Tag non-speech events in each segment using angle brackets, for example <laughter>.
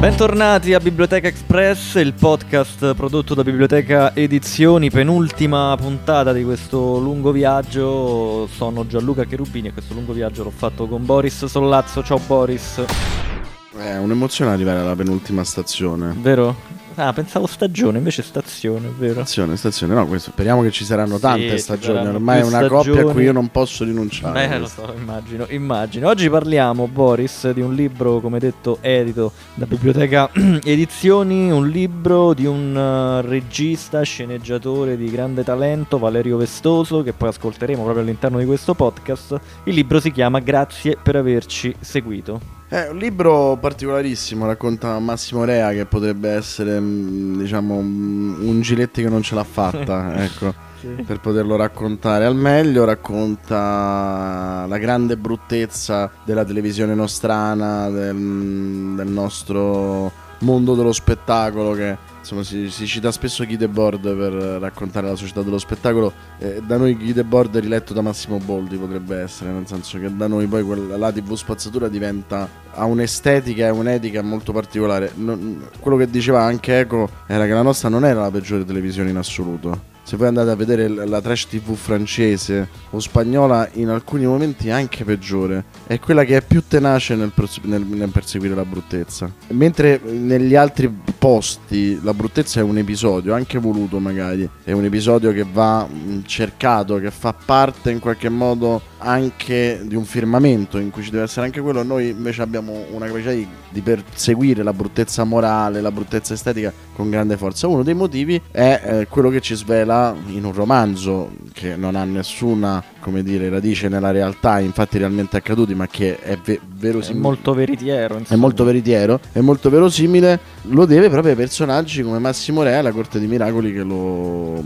Bentornati a Biblioteca Express, il podcast prodotto da Biblioteca Edizioni, penultima puntata di questo lungo viaggio. Sono Gianluca Cherubini e questo lungo viaggio l'ho fatto con Boris Sollazzo. Ciao Boris. È un'emozione arrivare alla penultima stazione. Vero? Ah, pensavo stagione, invece stazione, vero? Stazione, stazione. No, questo, speriamo che ci saranno tante Sì, stagioni. saranno Ormai è una coppia a stagioni. cui io non posso rinunciare. Beh, lo so, immagino, immagino. Oggi parliamo, Boris, di un libro, come detto, edito da Biblioteca <clears throat> Edizioni, un libro di un eh, regista, sceneggiatore di grande talento, Valerio Vestoso, che poi ascolteremo proprio all'interno di questo podcast. Il libro si chiama Grazie per averci seguito. È un libro particolarissimo, racconta Massimo Rea che potrebbe essere, mm, diciamo, un Giletti che non ce l'ha fatta, <laughs> ecco, per poterlo raccontare al meglio. Racconta la grande bruttezza della televisione nostrana, del, del nostro mondo dello spettacolo che... Insomma, si, si cita spesso Guy Debord per raccontare la società dello spettacolo. Eh, da noi Guy Debord riletto da Massimo Boldi, potrebbe essere, nel senso che da noi poi quella, la TV spazzatura diventa ha un'estetica e un'etica molto particolare. Non- quello che diceva anche Eco era che la nostra non era la peggiore televisione in assoluto. Se voi andate a vedere la trash TV francese o spagnola, in alcuni momenti è anche peggiore. È quella che è più tenace nel, pers- nel- nel perseguire la bruttezza. Mentre negli altri posti la bruttezza è un episodio, anche voluto magari. È un episodio che va mh, cercato, che fa parte in qualche modo anche di un firmamento in cui ci deve essere anche quello. Noi invece abbiamo una capacità di, di perseguire la bruttezza morale, la bruttezza estetica con grande forza. Uno dei motivi è eh, quello che ci svela in un romanzo che non ha nessuna, come dire, radice nella realtà, infatti realmente accaduti, ma che è ve- È verosimile. molto veritiero, È insomma. molto veritiero, è molto verosimile, lo deve proprio ai personaggi come Massimo Re e la Corte di Miracoli che lo,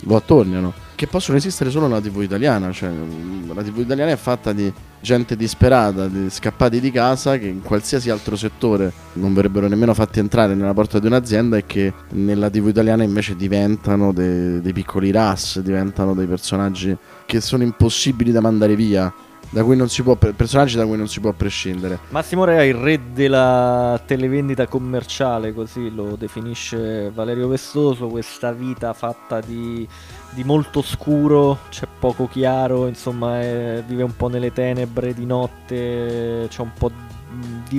lo attorniano. Che possono esistere solo nella TV italiana, cioè mm, la TV italiana è fatta di gente disperata, di scappati di casa che in qualsiasi altro settore non verrebbero nemmeno fatti entrare nella porta di un'azienda e che nella TV italiana invece diventano de- dei piccoli ras, diventano dei personaggi che sono impossibili da mandare via, da cui non si può, personaggi da cui non si può prescindere. Massimo Rea, il re della televendita commerciale, così lo definisce Valerio Vestoso, questa vita fatta di, di molto scuro, c'è poco chiaro, insomma è- vive un po' nelle tenebre di notte, c'è un po'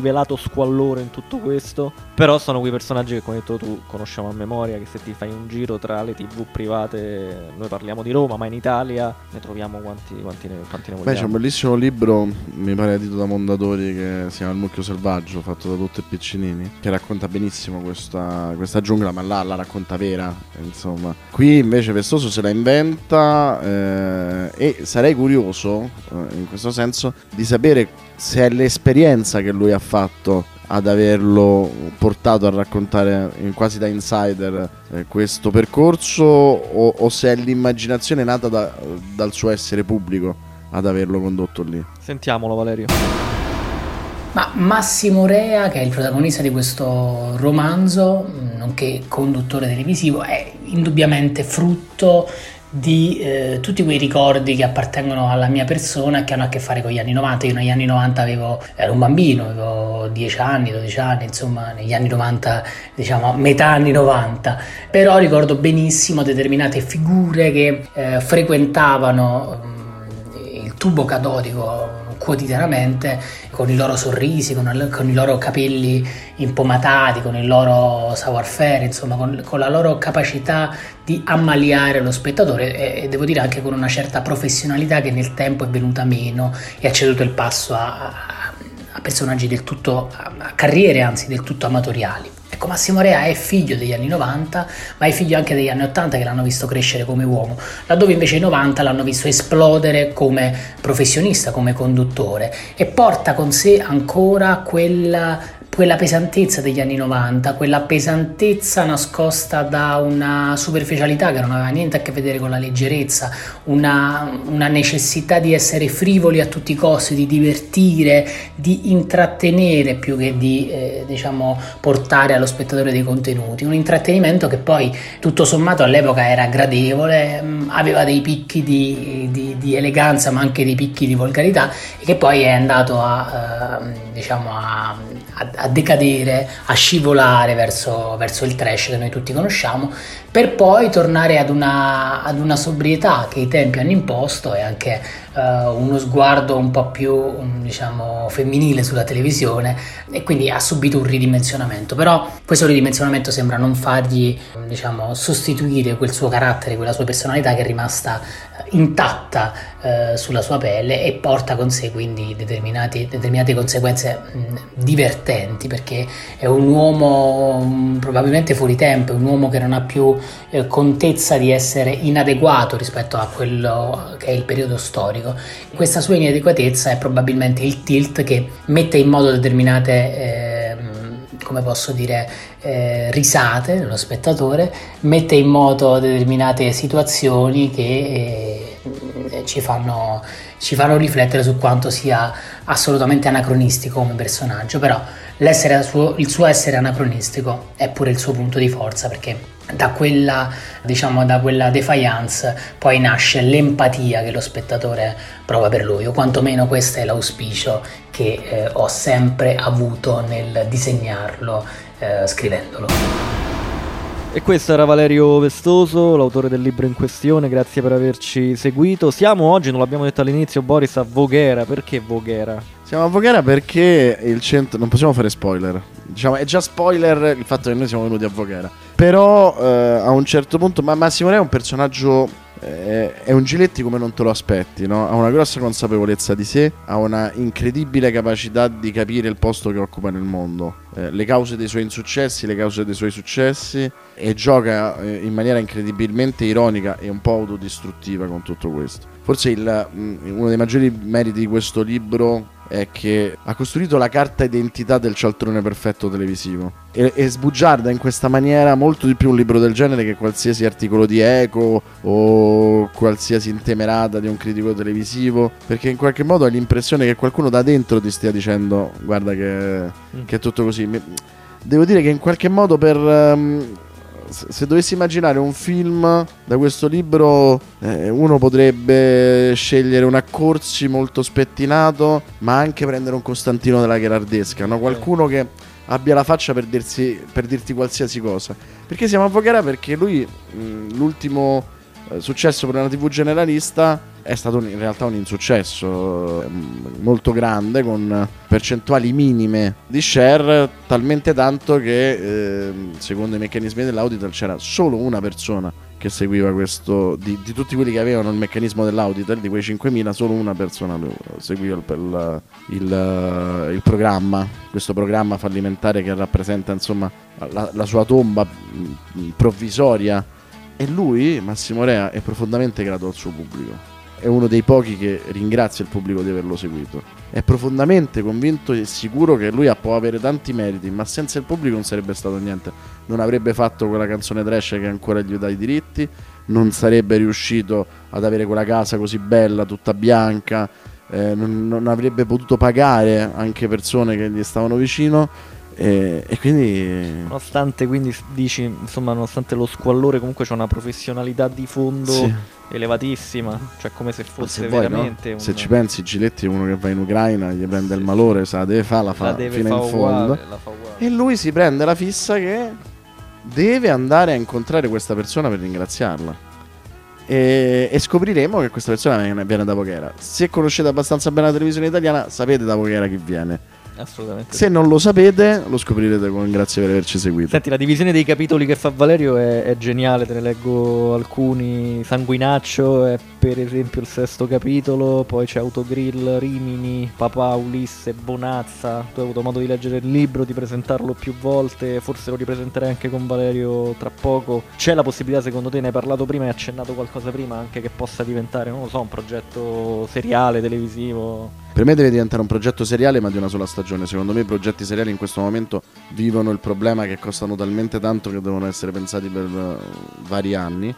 velato squallore in tutto questo, però sono quei personaggi che come hai detto tu conosciamo a memoria, che se ti fai un giro tra le tv private, noi parliamo di Roma, ma in Italia ne troviamo quanti, quanti ne, quanti ne Beh, c'è un vogliamo. bellissimo libro, mi pare edito da Mondadori, che si chiama Il mucchio selvaggio, fatto da Tutto e Piccinini, che racconta benissimo questa, questa giungla, ma là la racconta vera, insomma. Qui invece Vestoso se la inventa eh, e sarei curioso, eh, in questo senso, di sapere se è l'esperienza che lui ha fatto ad averlo portato a raccontare in- quasi da insider eh, questo percorso o, o se è l'immaginazione nata da- dal suo essere pubblico ad averlo condotto lì. Sentiamolo Valerio. Ma Massimo Rea, che è il protagonista di questo romanzo, nonché conduttore televisivo, è indubbiamente frutto di eh, tutti quei ricordi che appartengono alla mia persona che hanno a che fare con gli anni 90. Io negli anni 90 avevo, ero un bambino, avevo 10 anni, 12 anni, insomma negli anni 90, diciamo metà anni 90, però ricordo benissimo determinate figure che eh, frequentavano mh, il tubo catodico quotidianamente con i loro sorrisi, con, con i loro capelli impomatati, con il loro savoir-faire, insomma, con, con la loro capacità di ammaliare lo spettatore e, e devo dire anche con una certa professionalità che nel tempo è venuta meno e ha ceduto il passo a, a- a personaggi del tutto, a, a carriere anzi del tutto amatoriali. Ecco, Massimo Rea è figlio degli anni 90, ma è figlio anche degli anni 80 che l'hanno visto crescere come uomo, laddove invece i 90 l'hanno visto esplodere come professionista, come conduttore e porta con sé ancora quella quella pesantezza degli anni 90, quella pesantezza nascosta da una superficialità che non aveva niente a che vedere con la leggerezza, una, una necessità di essere frivoli a tutti i costi, di divertire, di intrattenere più che di eh, diciamo portare allo spettatore dei contenuti. Un intrattenimento che poi tutto sommato all'epoca era gradevole, mh, aveva dei picchi di, di- di eleganza ma anche dei picchi di volgarità e che poi è andato a, eh, diciamo a, a- a decadere, a scivolare verso, verso, il trash che noi tutti conosciamo, per poi tornare ad una, ad una sobrietà che i tempi hanno imposto e anche uh, uno sguardo un po' più diciamo, femminile sulla televisione e quindi ha subito un ridimensionamento, però questo ridimensionamento sembra non fargli diciamo, sostituire quel suo carattere, quella sua personalità che è rimasta intatta eh, sulla sua pelle e porta con sé quindi determinate conseguenze mh, divertenti perché è un uomo mh, probabilmente fuori tempo, è un uomo che non ha più eh, contezza di essere inadeguato rispetto a quello che è il periodo storico. Questa sua inadeguatezza è probabilmente il tilt che mette in modo determinate eh, come posso dire, eh, risate dello spettatore, mette in moto determinate situazioni che eh, ci, fanno, ci fanno riflettere su quanto sia assolutamente anacronistico come personaggio, però suo, il suo essere anacronistico è pure il suo punto di forza perché da quella, diciamo, da quella defiance poi nasce l'empatia che lo spettatore prova per lui, o quantomeno questo è l'auspicio che eh, ho sempre avuto nel disegnarlo, eh, scrivendolo. E questo era Valerio Vestoso, l'autore del libro in questione, grazie per averci seguito. Siamo oggi, non l'abbiamo detto all'inizio, Boris, a Voghera. Perché Voghera? Siamo a Voghera perché il centro... Non possiamo fare spoiler. Diciamo, è già spoiler il fatto che noi siamo venuti a Voghera. Però eh, a un certo punto... Ma Massimo Re è un personaggio è un Giletti come non te lo aspetti, no? ha una grossa consapevolezza di sé, ha una incredibile capacità di capire il posto che occupa nel mondo, eh, le cause dei suoi insuccessi, le cause dei suoi successi e gioca eh, in maniera incredibilmente ironica e un po' autodistruttiva con tutto questo. Forse il, mm, uno dei maggiori meriti di questo libro è che ha costruito la carta identità del cialtrone perfetto televisivo e, e, sbugiarda in questa maniera molto di più un libro del genere che qualsiasi articolo di Eco o qualsiasi intemerata di un critico televisivo perché in qualche modo hai l'impressione che qualcuno da dentro ti stia dicendo guarda che, mm. che è tutto così devo dire che in qualche modo per um, se dovessi immaginare un film da questo libro, eh, uno potrebbe scegliere un Accorsi molto spettinato, ma anche prendere un Costantino della Gherardesca, no? qualcuno che abbia la faccia per, dirsi, per dirti qualsiasi cosa. Perché siamo a Voghera? Perché lui, mh, l'ultimo eh, successo per una TV generalista è stato in realtà un insuccesso mm, molto grande con percentuali minime di share talmente tanto che eh, secondo i meccanismi dell'auditor c'era solo una persona che seguiva questo di, di, tutti quelli che avevano il meccanismo dell'auditor di quei 5.000 solo una persona seguiva il, il, il, programma questo programma fallimentare che rappresenta insomma la, la sua tomba mm, provvisoria. E lui Massimo Rea è profondamente grato al suo pubblico è uno dei pochi che ringrazia il pubblico di averlo seguito. È profondamente convinto e sicuro che lui può avere tanti meriti, ma senza il pubblico non sarebbe stato niente. Non avrebbe fatto quella canzone trash che ancora gli dà i diritti, non sarebbe riuscito ad avere quella casa così bella, tutta bianca, eh, non, non avrebbe potuto pagare anche persone che gli stavano vicino e, e, quindi. Nonostante quindi dici, insomma, nonostante lo squallore, comunque c'è una professionalità di fondo sì. elevatissima. Cioè, come se fosse se veramente. no? un... Se ci pensi, Giletti è uno che va in Ucraina, gli prende il malore, se la deve fare, la fa la deve fino in fondo. Uguale, e lui si prende la fissa che deve andare a incontrare questa persona per ringraziarla. E, e, scopriremo che questa persona viene, viene da Voghera. Se conoscete abbastanza bene la televisione italiana, sapete da Voghera chi viene. Assolutamente. Se non lo sapete, lo scoprirete con grazie per averci seguito. Senti, la divisione dei capitoli che fa Valerio è, è geniale, te ne leggo alcuni. Sanguinaccio è per esempio il sesto capitolo, poi c'è Autogrill, Rimini, Papà, Ulisse, Bonazza. Tu hai avuto modo di leggere il libro, di presentarlo più volte, forse lo ripresenterai anche con Valerio tra poco. C'è la possibilità, secondo te, ne hai parlato prima e accennato qualcosa prima, anche che possa diventare, non lo so, un progetto seriale, televisivo? Per me deve diventare un progetto seriale ma di una sola stagione. Secondo me i progetti seriali in questo momento vivono il problema che costano talmente tanto che devono essere pensati per uh, vari anni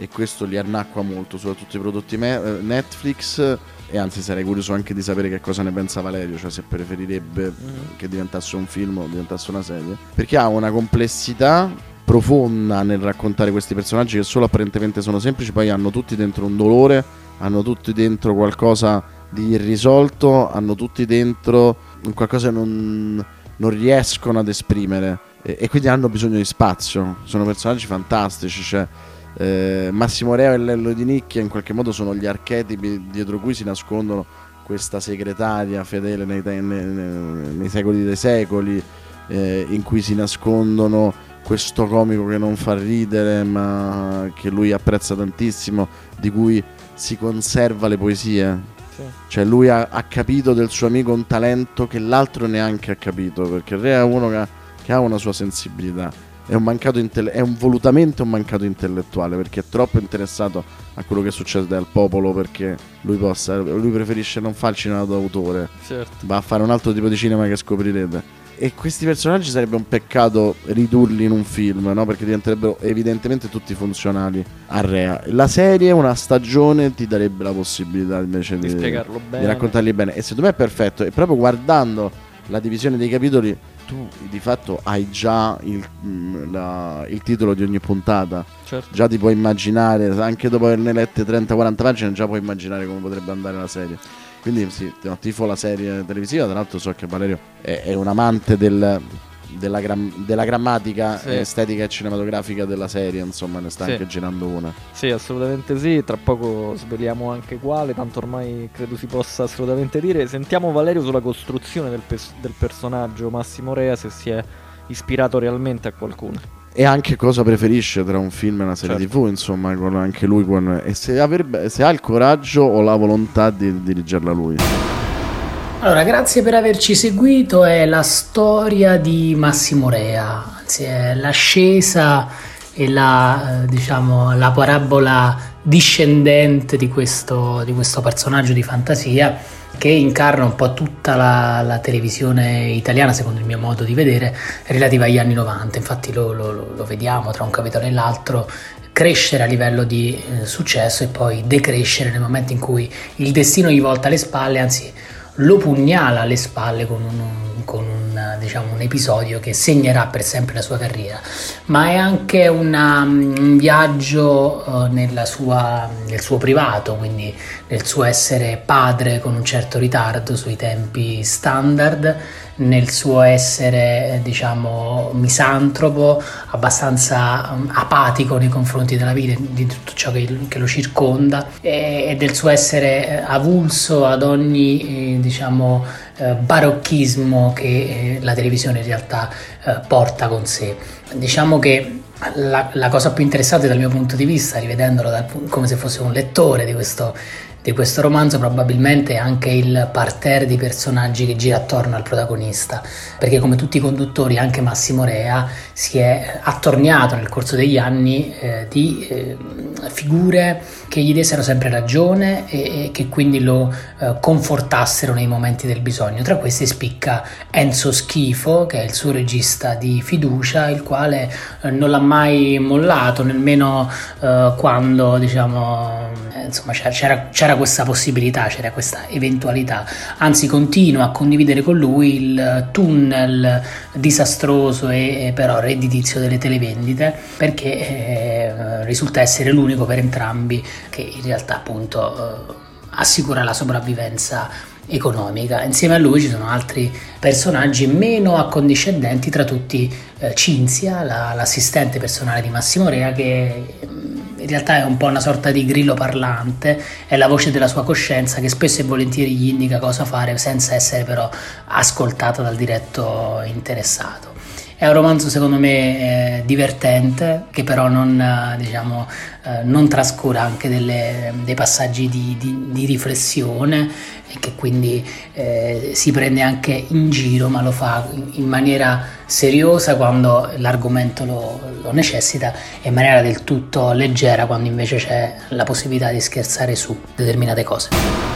e questo li annacqua molto, soprattutto i prodotti me- uh, Netflix e anzi sarei curioso anche di sapere che cosa ne pensa Valerio, cioè se preferirebbe mm. che diventasse un film o diventasse una serie, perché ha una complessità profonda nel raccontare questi personaggi che solo apparentemente sono semplici, poi hanno tutti dentro un dolore, hanno tutti dentro qualcosa di irrisolto, hanno tutti dentro qualcosa non, non riescono ad esprimere e, e quindi hanno bisogno di spazio. Sono personaggi fantastici, cioè eh, Massimo Reo e Lello di Nicchia in qualche modo sono gli archetipi dietro cui si nascondono questa segretaria fedele nei, nei, nei secoli dei secoli, eh, in cui si nascondono questo comico che non fa ridere ma che lui apprezza tantissimo, di cui si conserva le poesie. Sì. Cioè lui ha, ha, capito del suo amico un talento che l'altro neanche ha capito, perché il re è uno che ha, che ha una sua sensibilità. È un, intelle- è un volutamente un mancato intellettuale perché è troppo interessato a quello che succede al popolo perché lui, possa, lui preferisce non fare il cinema d'autore, certo. va a fare un altro tipo di cinema che scoprirete e questi personaggi sarebbe un peccato ridurli in un film, no? Perché diventerebbero evidentemente tutti funzionali a Rea. La serie, una stagione, ti darebbe la possibilità invece di, di, di raccontarli bene. E secondo me è perfetto. E proprio guardando la divisione dei capitoli, tu di fatto hai già il, mm, la, il titolo di ogni puntata. Certo. Già ti puoi immaginare, anche dopo averne lette 30-40 pagine, già puoi immaginare come potrebbe andare la serie. Quindi sì, tifo la serie televisiva, tra l'altro so che Valerio è, è un amante del, della, gram- della, grammatica sì. estetica e cinematografica della serie, insomma, ne sta sì. anche girando una. Sì, assolutamente sì, tra poco sveliamo anche quale, tanto ormai credo si possa assolutamente dire. Sentiamo Valerio sulla costruzione del, pe- del personaggio Massimo Rea, se si è ispirato realmente a qualcuno e anche cosa preferisce tra un film e una serie certo. tv insomma anche lui con, e se, avrebbe, se, ha il coraggio o la volontà di dirigerla lui allora grazie per averci seguito è la storia di Massimo Rea anzi è l'ascesa e la, eh, diciamo, la parabola discendente di questo, di questo personaggio di fantasia che incarna un po' tutta la, la, televisione italiana, secondo il mio modo di vedere, relativa agli anni 90. Infatti lo, lo, lo vediamo tra un capitolo e l'altro crescere a livello di eh, successo e poi decrescere nel momento in cui il destino gli volta le spalle, anzi lo pugnala alle spalle con un, con un, diciamo, un episodio che segnerà per sempre la sua carriera, ma è anche una, un viaggio uh, sua, nel suo privato, quindi nel suo essere padre con un certo ritardo sui tempi standard nel suo essere, eh, diciamo, misantropo, abbastanza um, apatico nei confronti della vita, di tutto ciò che, che lo circonda e, e, del suo essere eh, avulso ad ogni, eh, diciamo, barocchismo che la televisione in realtà porta con sé. Diciamo che la, la, cosa più interessante dal mio punto di vista, rivedendolo da, come se fosse un lettore di questo di questo romanzo probabilmente anche il parterre di personaggi che gira attorno al protagonista, perché come tutti i conduttori anche Massimo Rea si è attorniato nel corso degli anni eh, di eh, figure che gli dessero sempre ragione e, e che quindi lo eh, confortassero nei momenti del bisogno. Tra questi spicca Enzo Schifo, che è il suo regista di fiducia, il quale eh, non l'ha mai mollato, nemmeno eh, quando diciamo, insomma, c'era, c'era questa possibilità, c'era questa eventualità, anzi continua a condividere con lui il tunnel disastroso e però redditizio delle televendite perché eh, risulta essere l'unico per entrambi che in realtà appunto eh, assicura la sopravvivenza economica. Insieme a lui ci sono altri personaggi meno accondiscendenti, tra tutti eh, Cinzia, la, l'assistente personale di Massimo Rea, che realtà è un po' una sorta di grillo parlante, è la voce della sua coscienza che spesso e volentieri gli indica cosa fare senza essere però ascoltata dal diretto interessato. È un romanzo secondo me eh, divertente, che però non, eh, diciamo, eh, non trascura anche delle, dei passaggi di, di, di, riflessione e che quindi eh, si prende anche in giro, ma lo fa in maniera seriosa quando l'argomento lo, lo necessita e in maniera del tutto leggera quando invece c'è la possibilità di scherzare su determinate cose.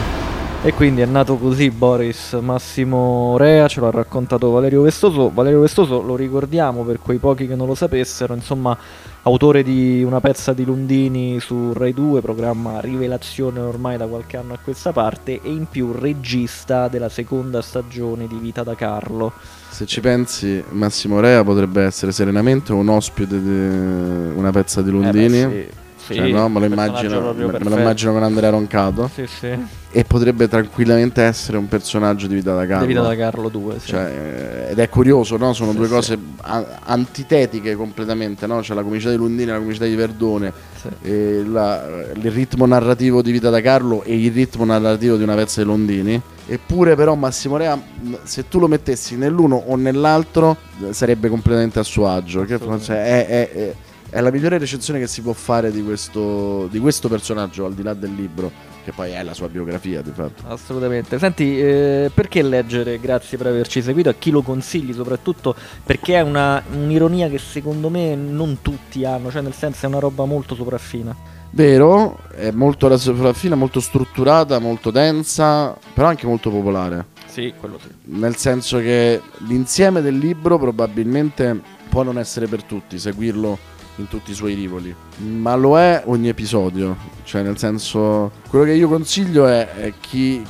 E quindi è nato così Boris Massimo Rea, ce l'ha raccontato Valerio Vestoso. Valerio Vestoso lo ricordiamo per quei pochi che non lo sapessero, insomma, autore di una pezza di Lundini su Rai 2, programma Rivelazione ormai da qualche anno a questa parte, e in più regista della seconda stagione di Vita da Carlo. Se ci pensi, Massimo Rea potrebbe essere serenamente un ospite di una pezza di Lundini. Eh beh, sì Sì, cioè, no? me, lo immagino, me, me lo immagino con Andrea Roncato Sì, sì. e potrebbe tranquillamente essere un personaggio di Vita da Carlo. Di Vita da Carlo 2, sì. Cioè, ed è curioso, no? Sono due cose a- antitetiche completamente, no? C'è la comicità di Lundini e la comicità di Verdone, la- il ritmo narrativo di Vita da Carlo e il ritmo narrativo di una pezza di Londini. Eppure però Massimo Rea, se tu lo mettessi nell'uno o nell'altro, eh, sarebbe completamente a suo agio. Che, cioè, è, è- è- è la migliore recensione che si può fare di questo, di questo personaggio, al di là del libro, che poi è la sua biografia di fatto. Assolutamente. Senti, eh, perché leggere? Grazie per averci seguito. A chi lo consigli, soprattutto perché è una, un'ironia che secondo me non tutti hanno, cioè nel senso è una roba molto sopraffina. Vero, è molto la sopraffina, molto strutturata, molto densa, però anche molto popolare. Sì, quello sì. Nel senso che l'insieme del libro probabilmente può non essere per tutti, seguirlo in tutti i suoi rivoli, ma lo è ogni episodio. Cioè, nel senso, quello che io consiglio è, è chi,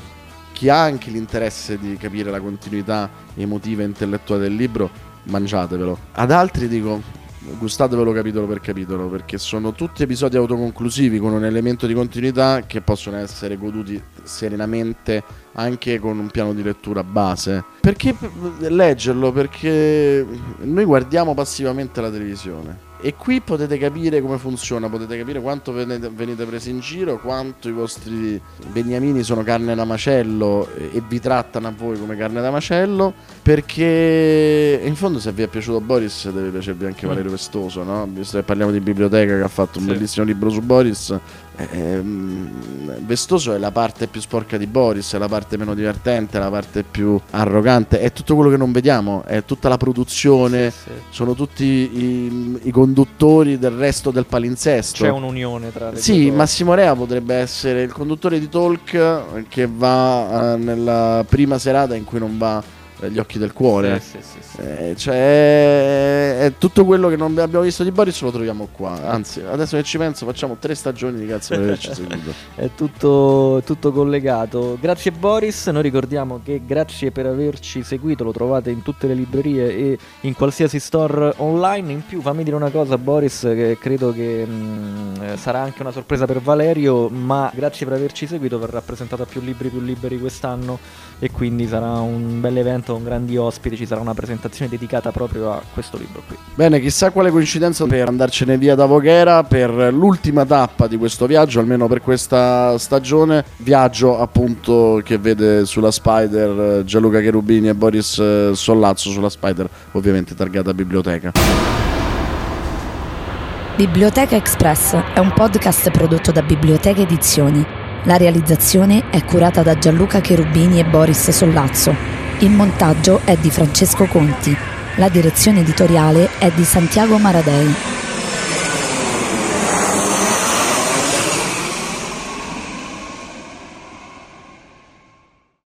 chi ha anche l'interesse di capire la continuità emotiva e intellettuale del libro, mangiatevelo. Ad altri dico, gustatevelo capitolo per capitolo, perché sono tutti episodi autoconclusivi con un elemento di continuità che possono essere goduti serenamente anche con un piano di lettura base. Perché leggerlo? Perché noi guardiamo passivamente la televisione. E qui potete capire come funziona, potete capire quanto venite, venite presi in giro, quanto i vostri beniamini sono carne da macello e, e vi trattano a voi come carne da macello, perché in fondo se vi è piaciuto Boris deve piacervi anche Mm. Valerio Vestoso, no? Visto che parliamo di biblioteca che ha fatto un Sì. bellissimo libro su Boris, ehm, Vestoso è la parte più sporca di Boris, è la parte meno divertente, è la parte più arrogante, è tutto quello che non vediamo, è tutta la produzione, Sì, sì. sono tutti i, i conduttori del resto del palinsesto. C'è un'unione tra le Sì, due. Massimo Rea potrebbe essere il conduttore di talk che va eh, nella prima serata in cui non va eh, gli occhi del cuore. Sì, sì, sì, sì. Eh, cioè, è tutto quello che non abbiamo visto di Boris lo troviamo qua. Anzi, adesso che ci penso, facciamo tre stagioni di cazzo per averci seguito. È tutto, tutto collegato. Grazie Boris, noi ricordiamo che grazie per averci seguito, lo trovate in tutte le librerie e in qualsiasi store online. In più fammi dire una cosa Boris, che credo che mh, eh, sarà anche una sorpresa per Valerio, ma grazie per averci seguito, verrà presentato a più libri più liberi quest'anno e quindi sarà un bel evento con grandi ospiti, ci sarà una presentazione dedicata proprio a questo libro qui. Bene, chissà quale coincidenza per andarcene via da Voghera per l'ultima tappa di questo viaggio, almeno per questa stagione. Viaggio appunto che vede sulla Spider eh, Gianluca Cherubini e Boris eh, Sollazzo sulla Spider, ovviamente targata biblioteca. Biblioteca Express è un podcast prodotto da Biblioteca Edizioni. La realizzazione è curata da Gianluca Cherubini e Boris Sollazzo. Il montaggio è di Francesco Conti. La direzione editoriale è di Santiago Maradei.